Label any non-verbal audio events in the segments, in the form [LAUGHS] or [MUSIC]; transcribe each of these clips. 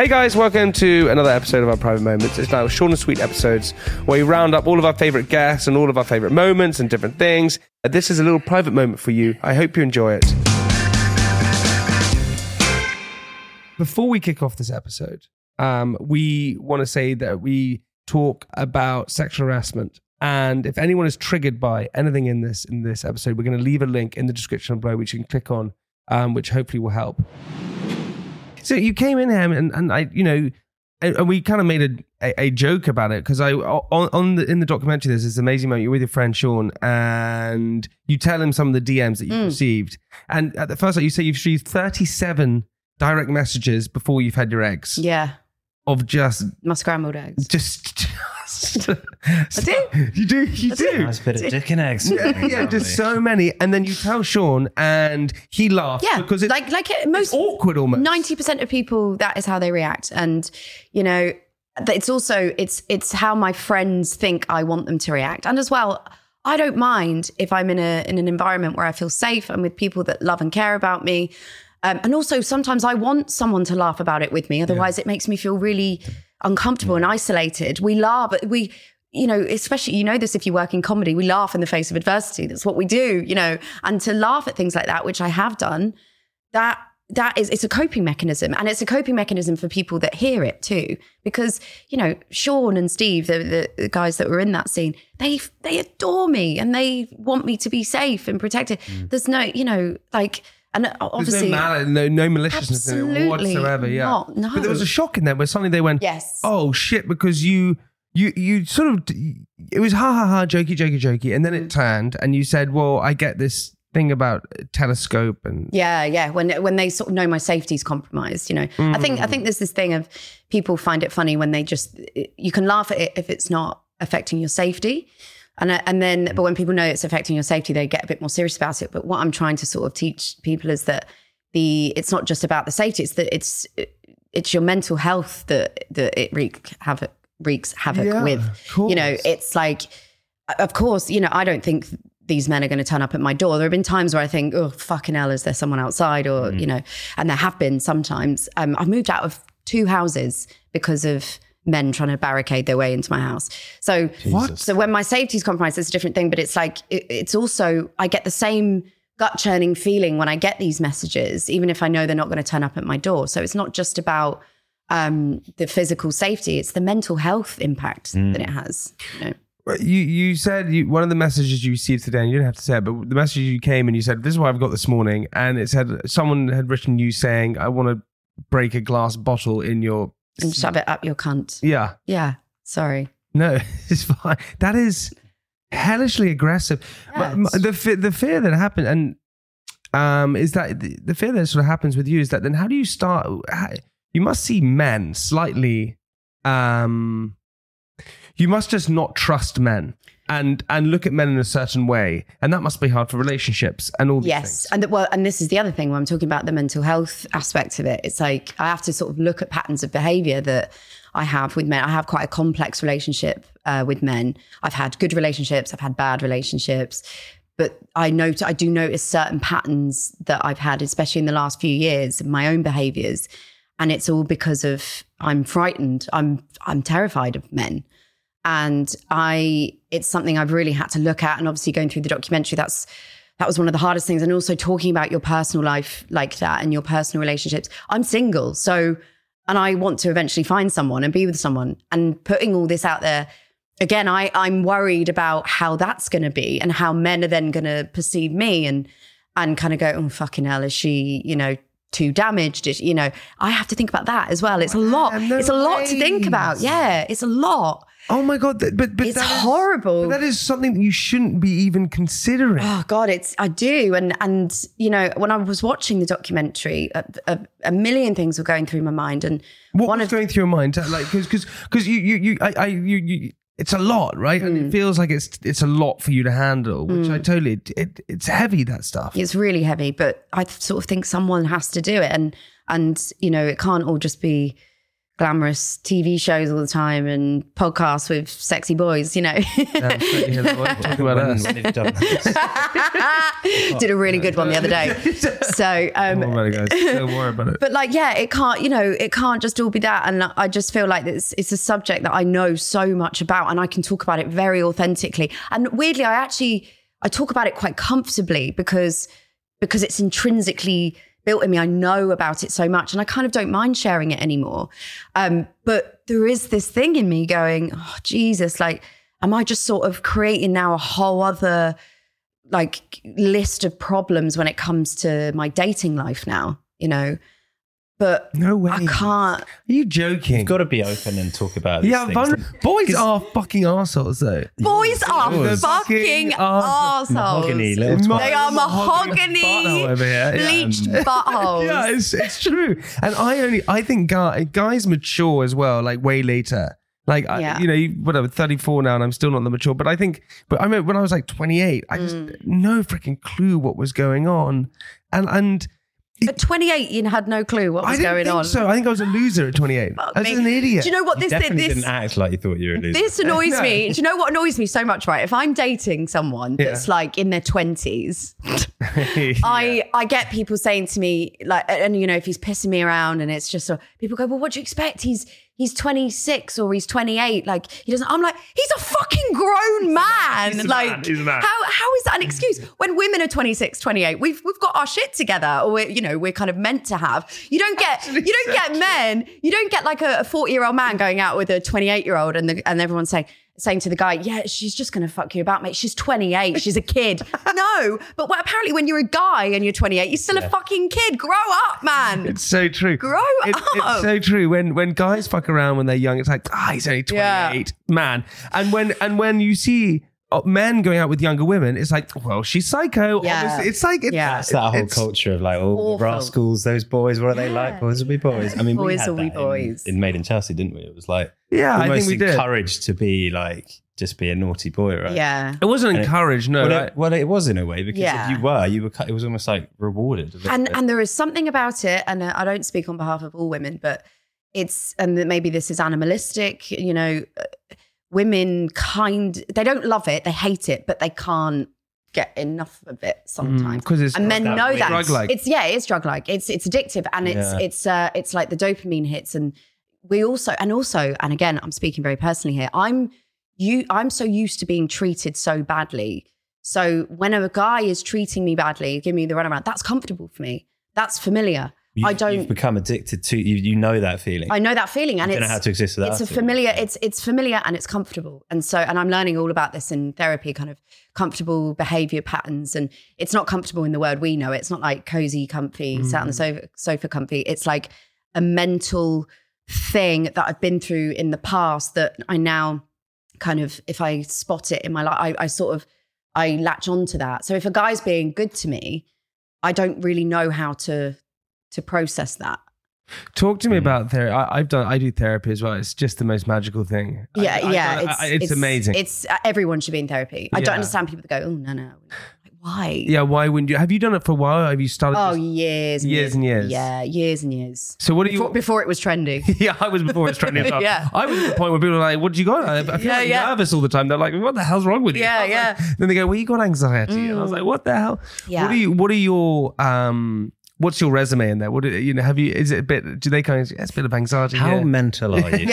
Hey guys, welcome to another episode of our Private Moments. It's now short and sweet episodes where we round up all of our favorite guests and all of our favorite moments and different things. Uh, This is a little private moment for you. I hope you enjoy it. Before we kick off this episode, um, we want to say that we talk about sexual harassment. And if anyone is triggered by anything in this in this episode, we're going to leave a link in the description below which you can click on, um, which hopefully will help. So you came in here and, and I, you know, and, we kind of made a, a, a joke about it because I on, on the in the documentary there's this amazing moment you're with your friend Sean and you tell him some of the DMs that you've mm. received. And at the first like you say you've received 37 direct messages before you've had your eggs Yeah, of just my scrambled eggs. just I do. [LAUGHS] you do you do Nice bit of dick and eggs. yeah, yeah, just so many and then you tell Sean and he laughs Yeah, because it's like like it, most awkward almost ninety percent of people that is how they react, and you know, it's also it's it's how my friends think I want them to react, and as well. I don't mind if I'm in a in an environment where I feel safe and with people that love and care about me. Um, and also sometimes I want someone to laugh about it with me. Otherwise, it makes me feel really uncomfortable and mm. isolated. We laugh, but we, you know, especially you know this if you work in comedy, we laugh in the face of adversity. That's what we do, you know. And to laugh at things like that, which I have done, that that is it's a coping mechanism and it's a coping mechanism for people that hear it too because you know sean and steve the, the, the guys that were in that scene they they adore me and they want me to be safe and protected mm. there's no you know like and obviously no, malice, no, no maliciousness in it whatsoever. Yeah, not, no. But there was a shock in there where suddenly they went, Yes. oh shit," because you, you, you sort of, it was ha ha ha, jokey, jokey, jokey, and then Mm. it turned, and you said, "Well, I get this thing about telescope and Yeah, yeah. When when they sort of know my safety's compromised, you know. I think I think there's this thing of people find it funny when they just you can laugh at it if it's not affecting your safety. And, I- and then, but when people know it's affecting your safety, they get a bit more serious about it. But what I'm trying to sort of teach people is that the it's not just about the safety; it's that it's it's your mental health that that it wreak havoc wreaks havoc Yeah, with. You know, it's like, of course, you know, I don't think these men are going to turn up at my door. There have been times where I think, oh, fucking hell, is there someone outside? Or, you know, and there have been sometimes. Um, I've moved out of two houses because of men trying to barricade their way into my house. So, What? so when my safety's compromised, it's a different thing. But it's like, it, it's also, I get the same gut churning feeling when I get these messages, even if I know they're not going to turn up at my door. So it's not just about, um, the physical safety; it's the mental health impact that it has. You know? you you said you, one of the messages you received today, and you didn't have to say it, but the message you came and you said, "This is what I've got this morning," and it said someone had written you saying, "I want to break a glass bottle in your." And shove it up your cunt. Yeah, Yeah, sorry. no, [LAUGHS] it's fine. That is hellishly aggressive. Yeah, the the fear that happened, and um, is that the, the fear that sort of happens with you is that then how do you start? How, you must see men slightly. Um, you must just not trust men and and look at men in a certain way, and that must be hard for relationships and all these Yes, things. and the, well, and this is the other thing when I'm talking about the mental health aspect of it. It's like I have to sort of look at patterns of behavior that I have with men. I have quite a complex relationship uh, with men. I've had good relationships, I've had bad relationships, but I note I do notice certain patterns that I've had, especially in the last few years, my own behaviors, and it's all because of I'm frightened. I'm I'm terrified of men and i it's something i've really had to look at. And obviously going through the documentary that's that was one of the hardest things. And also talking about your personal life like that and your personal relationships. I'm single so and i want to eventually find someone and be with someone and putting all this out there. Again i i'm worried about how that's going to be and how men are then going to perceive me and and kind of go oh fucking hell is she you know too damaged? You know. I have to think about that as well. It's a lot. It's a lot to think about. Yeah it's a lot Oh my god! that- But but It's that is- horrible. but that is something that you shouldn't be even considering. Oh God, it's I do, and and you know when I was watching the documentary, a, a, a million things were going through my mind, and what one was of going through your mind? Like because because because you you you I, I you you. It's a lot, right? And Mm. it feels like it's it's a lot for you to handle, which I totally. It, it's heavy that stuff. it's really heavy, but I sort of think someone has to do it, and and you know it can't all just be glamorous TV shows all the time and podcasts with sexy boys, you know. Yeah, yeah, [LAUGHS] talk about us. when they've done that. [LAUGHS] Did a really good one the other day. So um, Don't worry, guys. Don't worry about it. but like yeah it can't you know it can't just all be that and i just feel like it's it's a subject that i know so much about and i can talk about it very authentically and weirdly i actually i talk about it quite comfortably because because it's intrinsically built in me. I know about it so much and i kind of don't mind sharing it anymore. Um but there is this thing in me going oh jesus like am i just sort of creating now a whole other like list of problems when it comes to my dating life now you know but No way. I can't. Are you joking? You've got to be open and talk about these yeah, things. vulner- boys are fucking assholes though. Boys are Yours. fucking Fucking arse- assholes. Mahogany, little twat. They are Mahogany mahogany, butthole over here. Yeah. bleached [LAUGHS] buttholes. Yeah, it's it's true. And I only I think guy, guys mature as well, like way later. Like I, you know, you- whatever, thirty four now, and I'm still not the mature. But I think, but I mean, when I was like twenty eight, I just Mm. no freaking clue what was going on, and and At 28, you had no clue what I was didn't going think on. so. I think I was a loser at twenty eight. I oh, was Me. an idiot. Do you know what You this definitely this didn't act like you thought you were a loser. this annoys [LAUGHS] No. me? Do you know what annoys me so much? Right, if I'm dating someone that's like in their 20s, [LAUGHS] I I get people saying to me like, and you know, if he's pissing me around, and it's just so people go, well, what do you expect? He's he's 26 or he's 28. Like he doesn't. I'm like, he's a fucking grown man. He's a like. He's a man. how how is that an excuse when women are 26, 28? We've we've got our shit together, or we're, you know, we're kind of meant to have. You don't get you don't get men. You don't get like a 40 year old man going out with a 28 year old, and the, and everyone's saying saying to the guy, yeah, she's just going to fuck you about, mate. She's 28. She's a kid. [LAUGHS] no, but well, apparently when you're a guy and you're 28, you're still a fucking kid. Grow up, man. It's so true. Grow It- up. It's so true. When when guys fuck around when they're young, it's like, ah, he's only 28, Yeah. man. And when and when you see men going out with younger women, it's like, well, she's psycho. Yeah. Obviously. It's like, it's, Yeah. It's that whole it's- culture of like, oh, Awful. the rascals, those boys, what are they like? Boys will be boys. I mean, we Boys had will be that in- boys. In, Made in Chelsea, didn't we? It was like Yeah, I almost think we did. encouraged to be like, just be a naughty boy, right? yeah. It wasn't And it- encouraged, no. well, right? it, well, it was in a way because Yeah. if you were, you were. It was almost like rewarded. and bit. and there is something about it and uh, i don't speak on behalf of all women but it's and maybe this is animalistic you know women kind they don't love it they hate it but they can't get enough of it sometimes. 'cause it's and men that know that. Drug-like. it's yeah it's drug like it's it's addictive and it's Yeah. it's uh it's like the dopamine hits and we also and also and again i'm speaking very personally here i'm you i'm so used to being treated so badly. So when a guy is treating me badly giving me the runaround that's comfortable for me. That's familiar You've, i don't You've become addicted to. You, you know that feeling. I know that feeling, and You don't it's know how to exist without it's a it. familiar. It's it's familiar and it's comfortable, and so and I'm learning all about this in therapy, kind of comfortable behavior patterns, and it's not comfortable in the word we know. It's not like cozy, comfy, sat on the mm. sofa, sofa, comfy. It's like a mental thing that I've been through in the past that I now kind of, if I spot it in my life, I, I sort of I latch onto that. So if a guy's being good to me, I don't really know how to to process that. Talk to me about therapy. I, I've done. I do therapy as well. It's just the most magical thing. Yeah, I- yeah, I- it's, I- it's amazing. It's uh, everyone should be in therapy. I Yeah. don't understand people that go, "Oh no, no, like, why?" yeah. Why wouldn't you? Have you done it for a while? Have you started? Oh, years, and Years and years. Yeah, years and years. so what do you? Before, before it was trendy. [LAUGHS] yeah, I was before it was trending. [LAUGHS] well. Yeah. I was at the point where people were like, "What did you got?" I, I feel Yeah, like yeah. nervous all the time. They're like, "What the hell's wrong with you?" Yeah, yeah. Mm. like- then they go, "Well, you got anxiety," and I was like, "What the hell?" Yeah. What are you? What are your um? What's your resume in there? What do- you know? Have you? Is it a bit? Do they kind of? It's a bit of anxiety. How here. mental are you? [LAUGHS]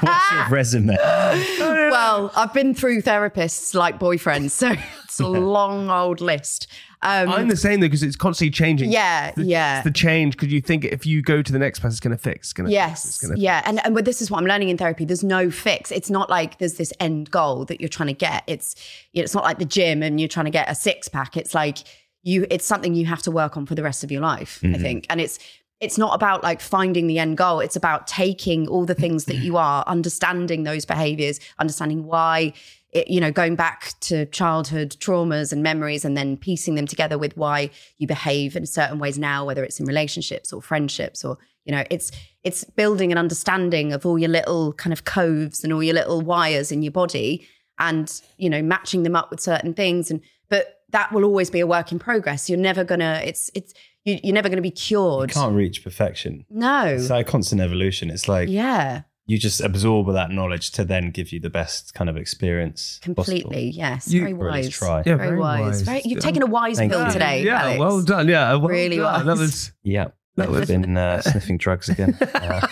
What's your resume? [LAUGHS] well, I've been through therapists like boyfriends, so it's a long old list. Um, I'm the same though because it's constantly changing. yeah, the, yeah. It's the change because you think if you go to the next person, it's going to fix. It's going to Yes. It's gonna yeah. And, and but this is what I'm learning in therapy. There's no fix. It's not like there's this end goal that you're trying to get. It's you know, it's not like the gym and you're trying to get a six pack. It's like you it's something you have to work on for the rest of your life, I mm-hmm. think. And it's it's not about like finding the end goal. It's about taking all the things that you are, understanding those behaviors, understanding why, it, you know, going back to childhood traumas and memories and then piecing them together with why you behave in certain ways now, whether it's in relationships or friendships or, you know, it's, it's building an understanding of all your little kind of coves and all your little wires in your body and, you know, matching them up with certain things. And, but that will always be a work in progress. You're never gonna, it's, it's, you, you're never going to be cured. You can't reach perfection. No. It's like a constant evolution. It's like yeah, you just absorb that knowledge to then give you the best kind of experience. possible. completely. Yes, You- very Or at least wise. try. Yeah, Very, very wise. wise. Very, you've Yeah. taken a wise Thank pill you. today. yeah, Alex. well done. Yeah, well Really done. That was Yeah. That would have been uh, sniffing drugs again. [LAUGHS] Uh,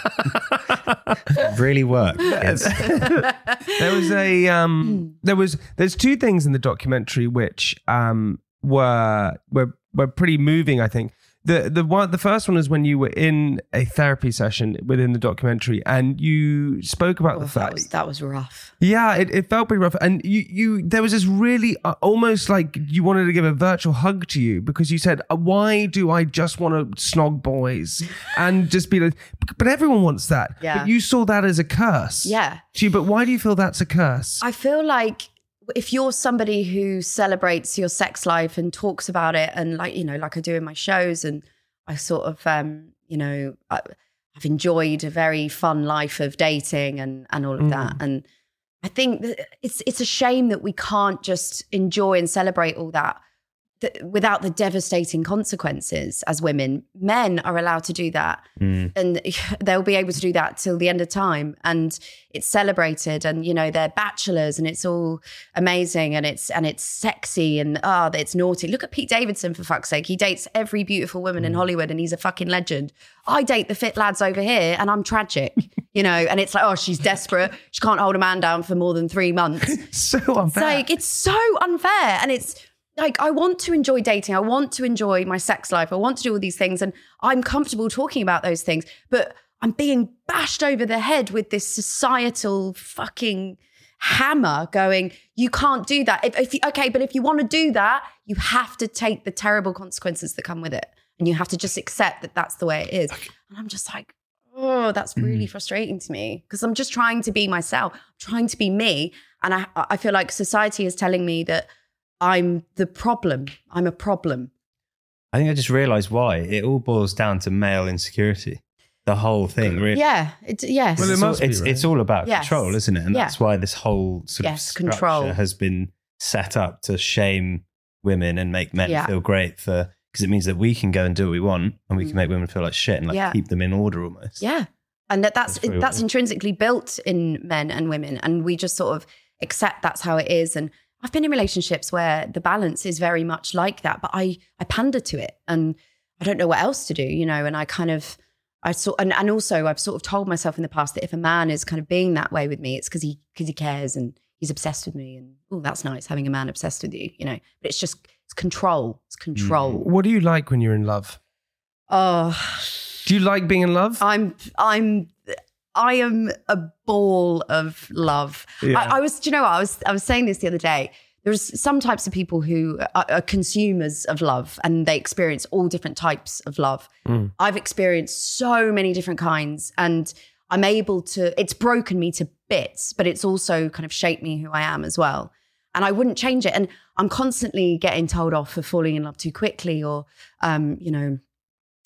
really worked. kids. [LAUGHS] there was a um there was there's two things in the documentary which um were were were pretty moving i think the the one the first one is when you were in a therapy session within the documentary and you spoke about Oh, the that fact was that was rough. yeah it, it felt pretty rough and you you there was this really uh, almost like you wanted to give a virtual hug to you because you said uh, why do i just want to snog boys [LAUGHS] and just be like but everyone wants that Yeah. but you saw that as a curse Yeah, you, but why do you feel that's a curse? I feel like if you're somebody who celebrates your sex life and talks about it, and like you know, like I do in my shows, and I sort of, um, you know, I, I've enjoyed a very fun life of dating and and all of that, and I think that it's it's a shame that we can't just enjoy and celebrate all that th- without the devastating consequences as women. Men are allowed to do that, Mm. and [LAUGHS] they'll be able to do that till the end of time, and it's celebrated, and you know they're bachelors, and it's all amazing, and it's and it's sexy, and ah, it's naughty. Look at Pete Davidson for fuck's sake. He dates every beautiful woman in Hollywood, and he's a fucking legend. I date the fit lads over here, and I'm tragic, [LAUGHS] you know. And it's like, oh, she's desperate. She can't hold a man down for more than three months. [LAUGHS] So It's unfair. like it's so unfair, and it's like I want to enjoy dating. I want to enjoy my sex life. I want to do all these things, and I'm comfortable talking about those things. But I'm being bashed over the head with this societal fucking hammer going you can't do that if, if you, okay but if you want to do that you have to take the terrible consequences that come with it and you have to just accept that that's the way it is and i'm just like oh that's really mm. frustrating to me because i'm just trying to be myself trying to be me and i i feel like society is telling me that i'm the problem i'm a problem I think I just realised why. It all boils down to male insecurity. The whole thing, really. yeah it, yes Well, it it's, must all, be, it's, right? it's all about Yes. control, isn't it? And Yeah. that's why this whole sort of Yes, structure control. has been set up to shame women and make men Yeah. feel great for because it means that we can go and do what we want and we can Mm. make women feel like shit and like Yeah. keep them in order almost. Yeah. And that, that's That's that's intrinsically built in men and women. And we just sort of accept that's how it is. And I've been in relationships where the balance is very much like that, but I I pander to it and I don't know what else to do, you know, and I kind of I saw and, and also I've sort of told myself in the past that if a man is kind of being that way with me, it's because he because he cares and he's obsessed with me and oh that's nice having a man obsessed with you, you know. But it's just it's control. It's mm. control. What do you like when you're in love? Oh Do you like being in love? I'm I'm I am a ball of love. Yeah. I, I was, do you know what? I was I was saying this the other day. There's some types of people who are, are consumers of love and they experience all different types of love. Mm. I've experienced so many different kinds and I'm able to, it's broken me to bits, but it's also kind of shaped me who I am as well. And I wouldn't change it. And I'm constantly getting told off for falling in love too quickly or, um, you know,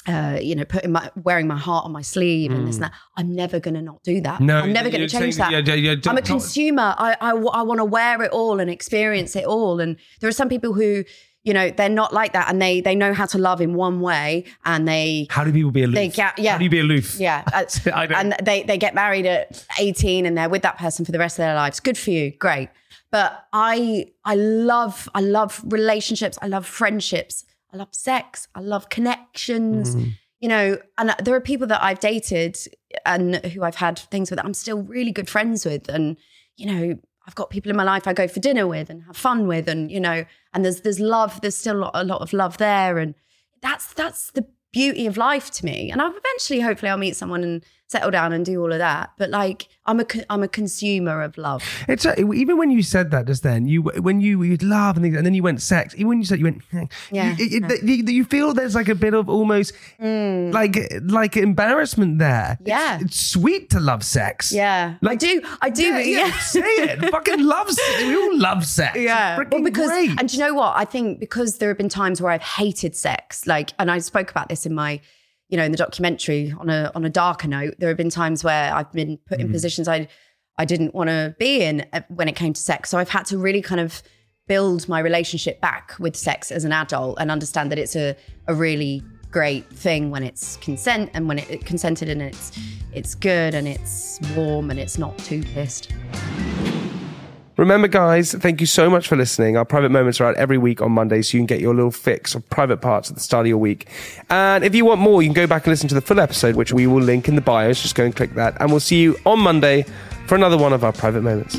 uh, you know, putting my wearing my heart on my sleeve and this and that. I'm never going to not do that. no, I'm never going to change saying- that. yeah, yeah, I'm a don't- consumer. I, I, I want to wear it all and experience it all. And there are some people who, you know, they're not like that and they they know how to love in one way and they How do people be aloof? They get- yeah. How do you be aloof? yeah, [LAUGHS] uh, I don't- and they they get married at 18 and they're with that person for the rest of their lives. Good for you, great. But I I love I love relationships. I love friendships. I love sex. I love connections. Mm-hmm. You know, and there are people that I've dated and who I've had things with. that I'm still really good friends with, and you know, I've got people in my life I go for dinner with and have fun with, and you know, and there's there's love. There's still a lot, of love there, and that's that's the beauty of life to me. And I'll eventually, hopefully, I'll meet someone and settle down and do all of that. But like, I'm a I'm a consumer of love. It's a, even when you said that just then, you when you you love and, things, and then you went sex. Even when you said you went, Yeah, you, it- you, you feel there's like a bit of almost like like embarrassment there. Mm. Yeah. it's, it's sweet to love sex. Yeah, I do. I do. Yeah, Yeah, yeah, say it. [LAUGHS] Fucking love sex. We all love sex. Yeah. Well, because great. and do you know what? I think because there have been times where I've hated sex, like, and I spoke about this in my, you know, in the documentary on a on a darker note. There have been times where I've been put in positions I I didn't want to be in uh, when it came to sex. So I've had to really kind of build my relationship back with sex as an adult and understand that it's a a really great thing when it's consent and when it, it consented and it's it's good and it's warm and it's not too pissed. Remember, guys, thank you so much for listening. Our private moments are out every week on Monday, so you can get your little fix of private parts at the start of your week. And if you want more, you can go back and listen to the full episode, which we will link in the bios. Just go and click that. And we'll see you on Monday for another one of our private moments.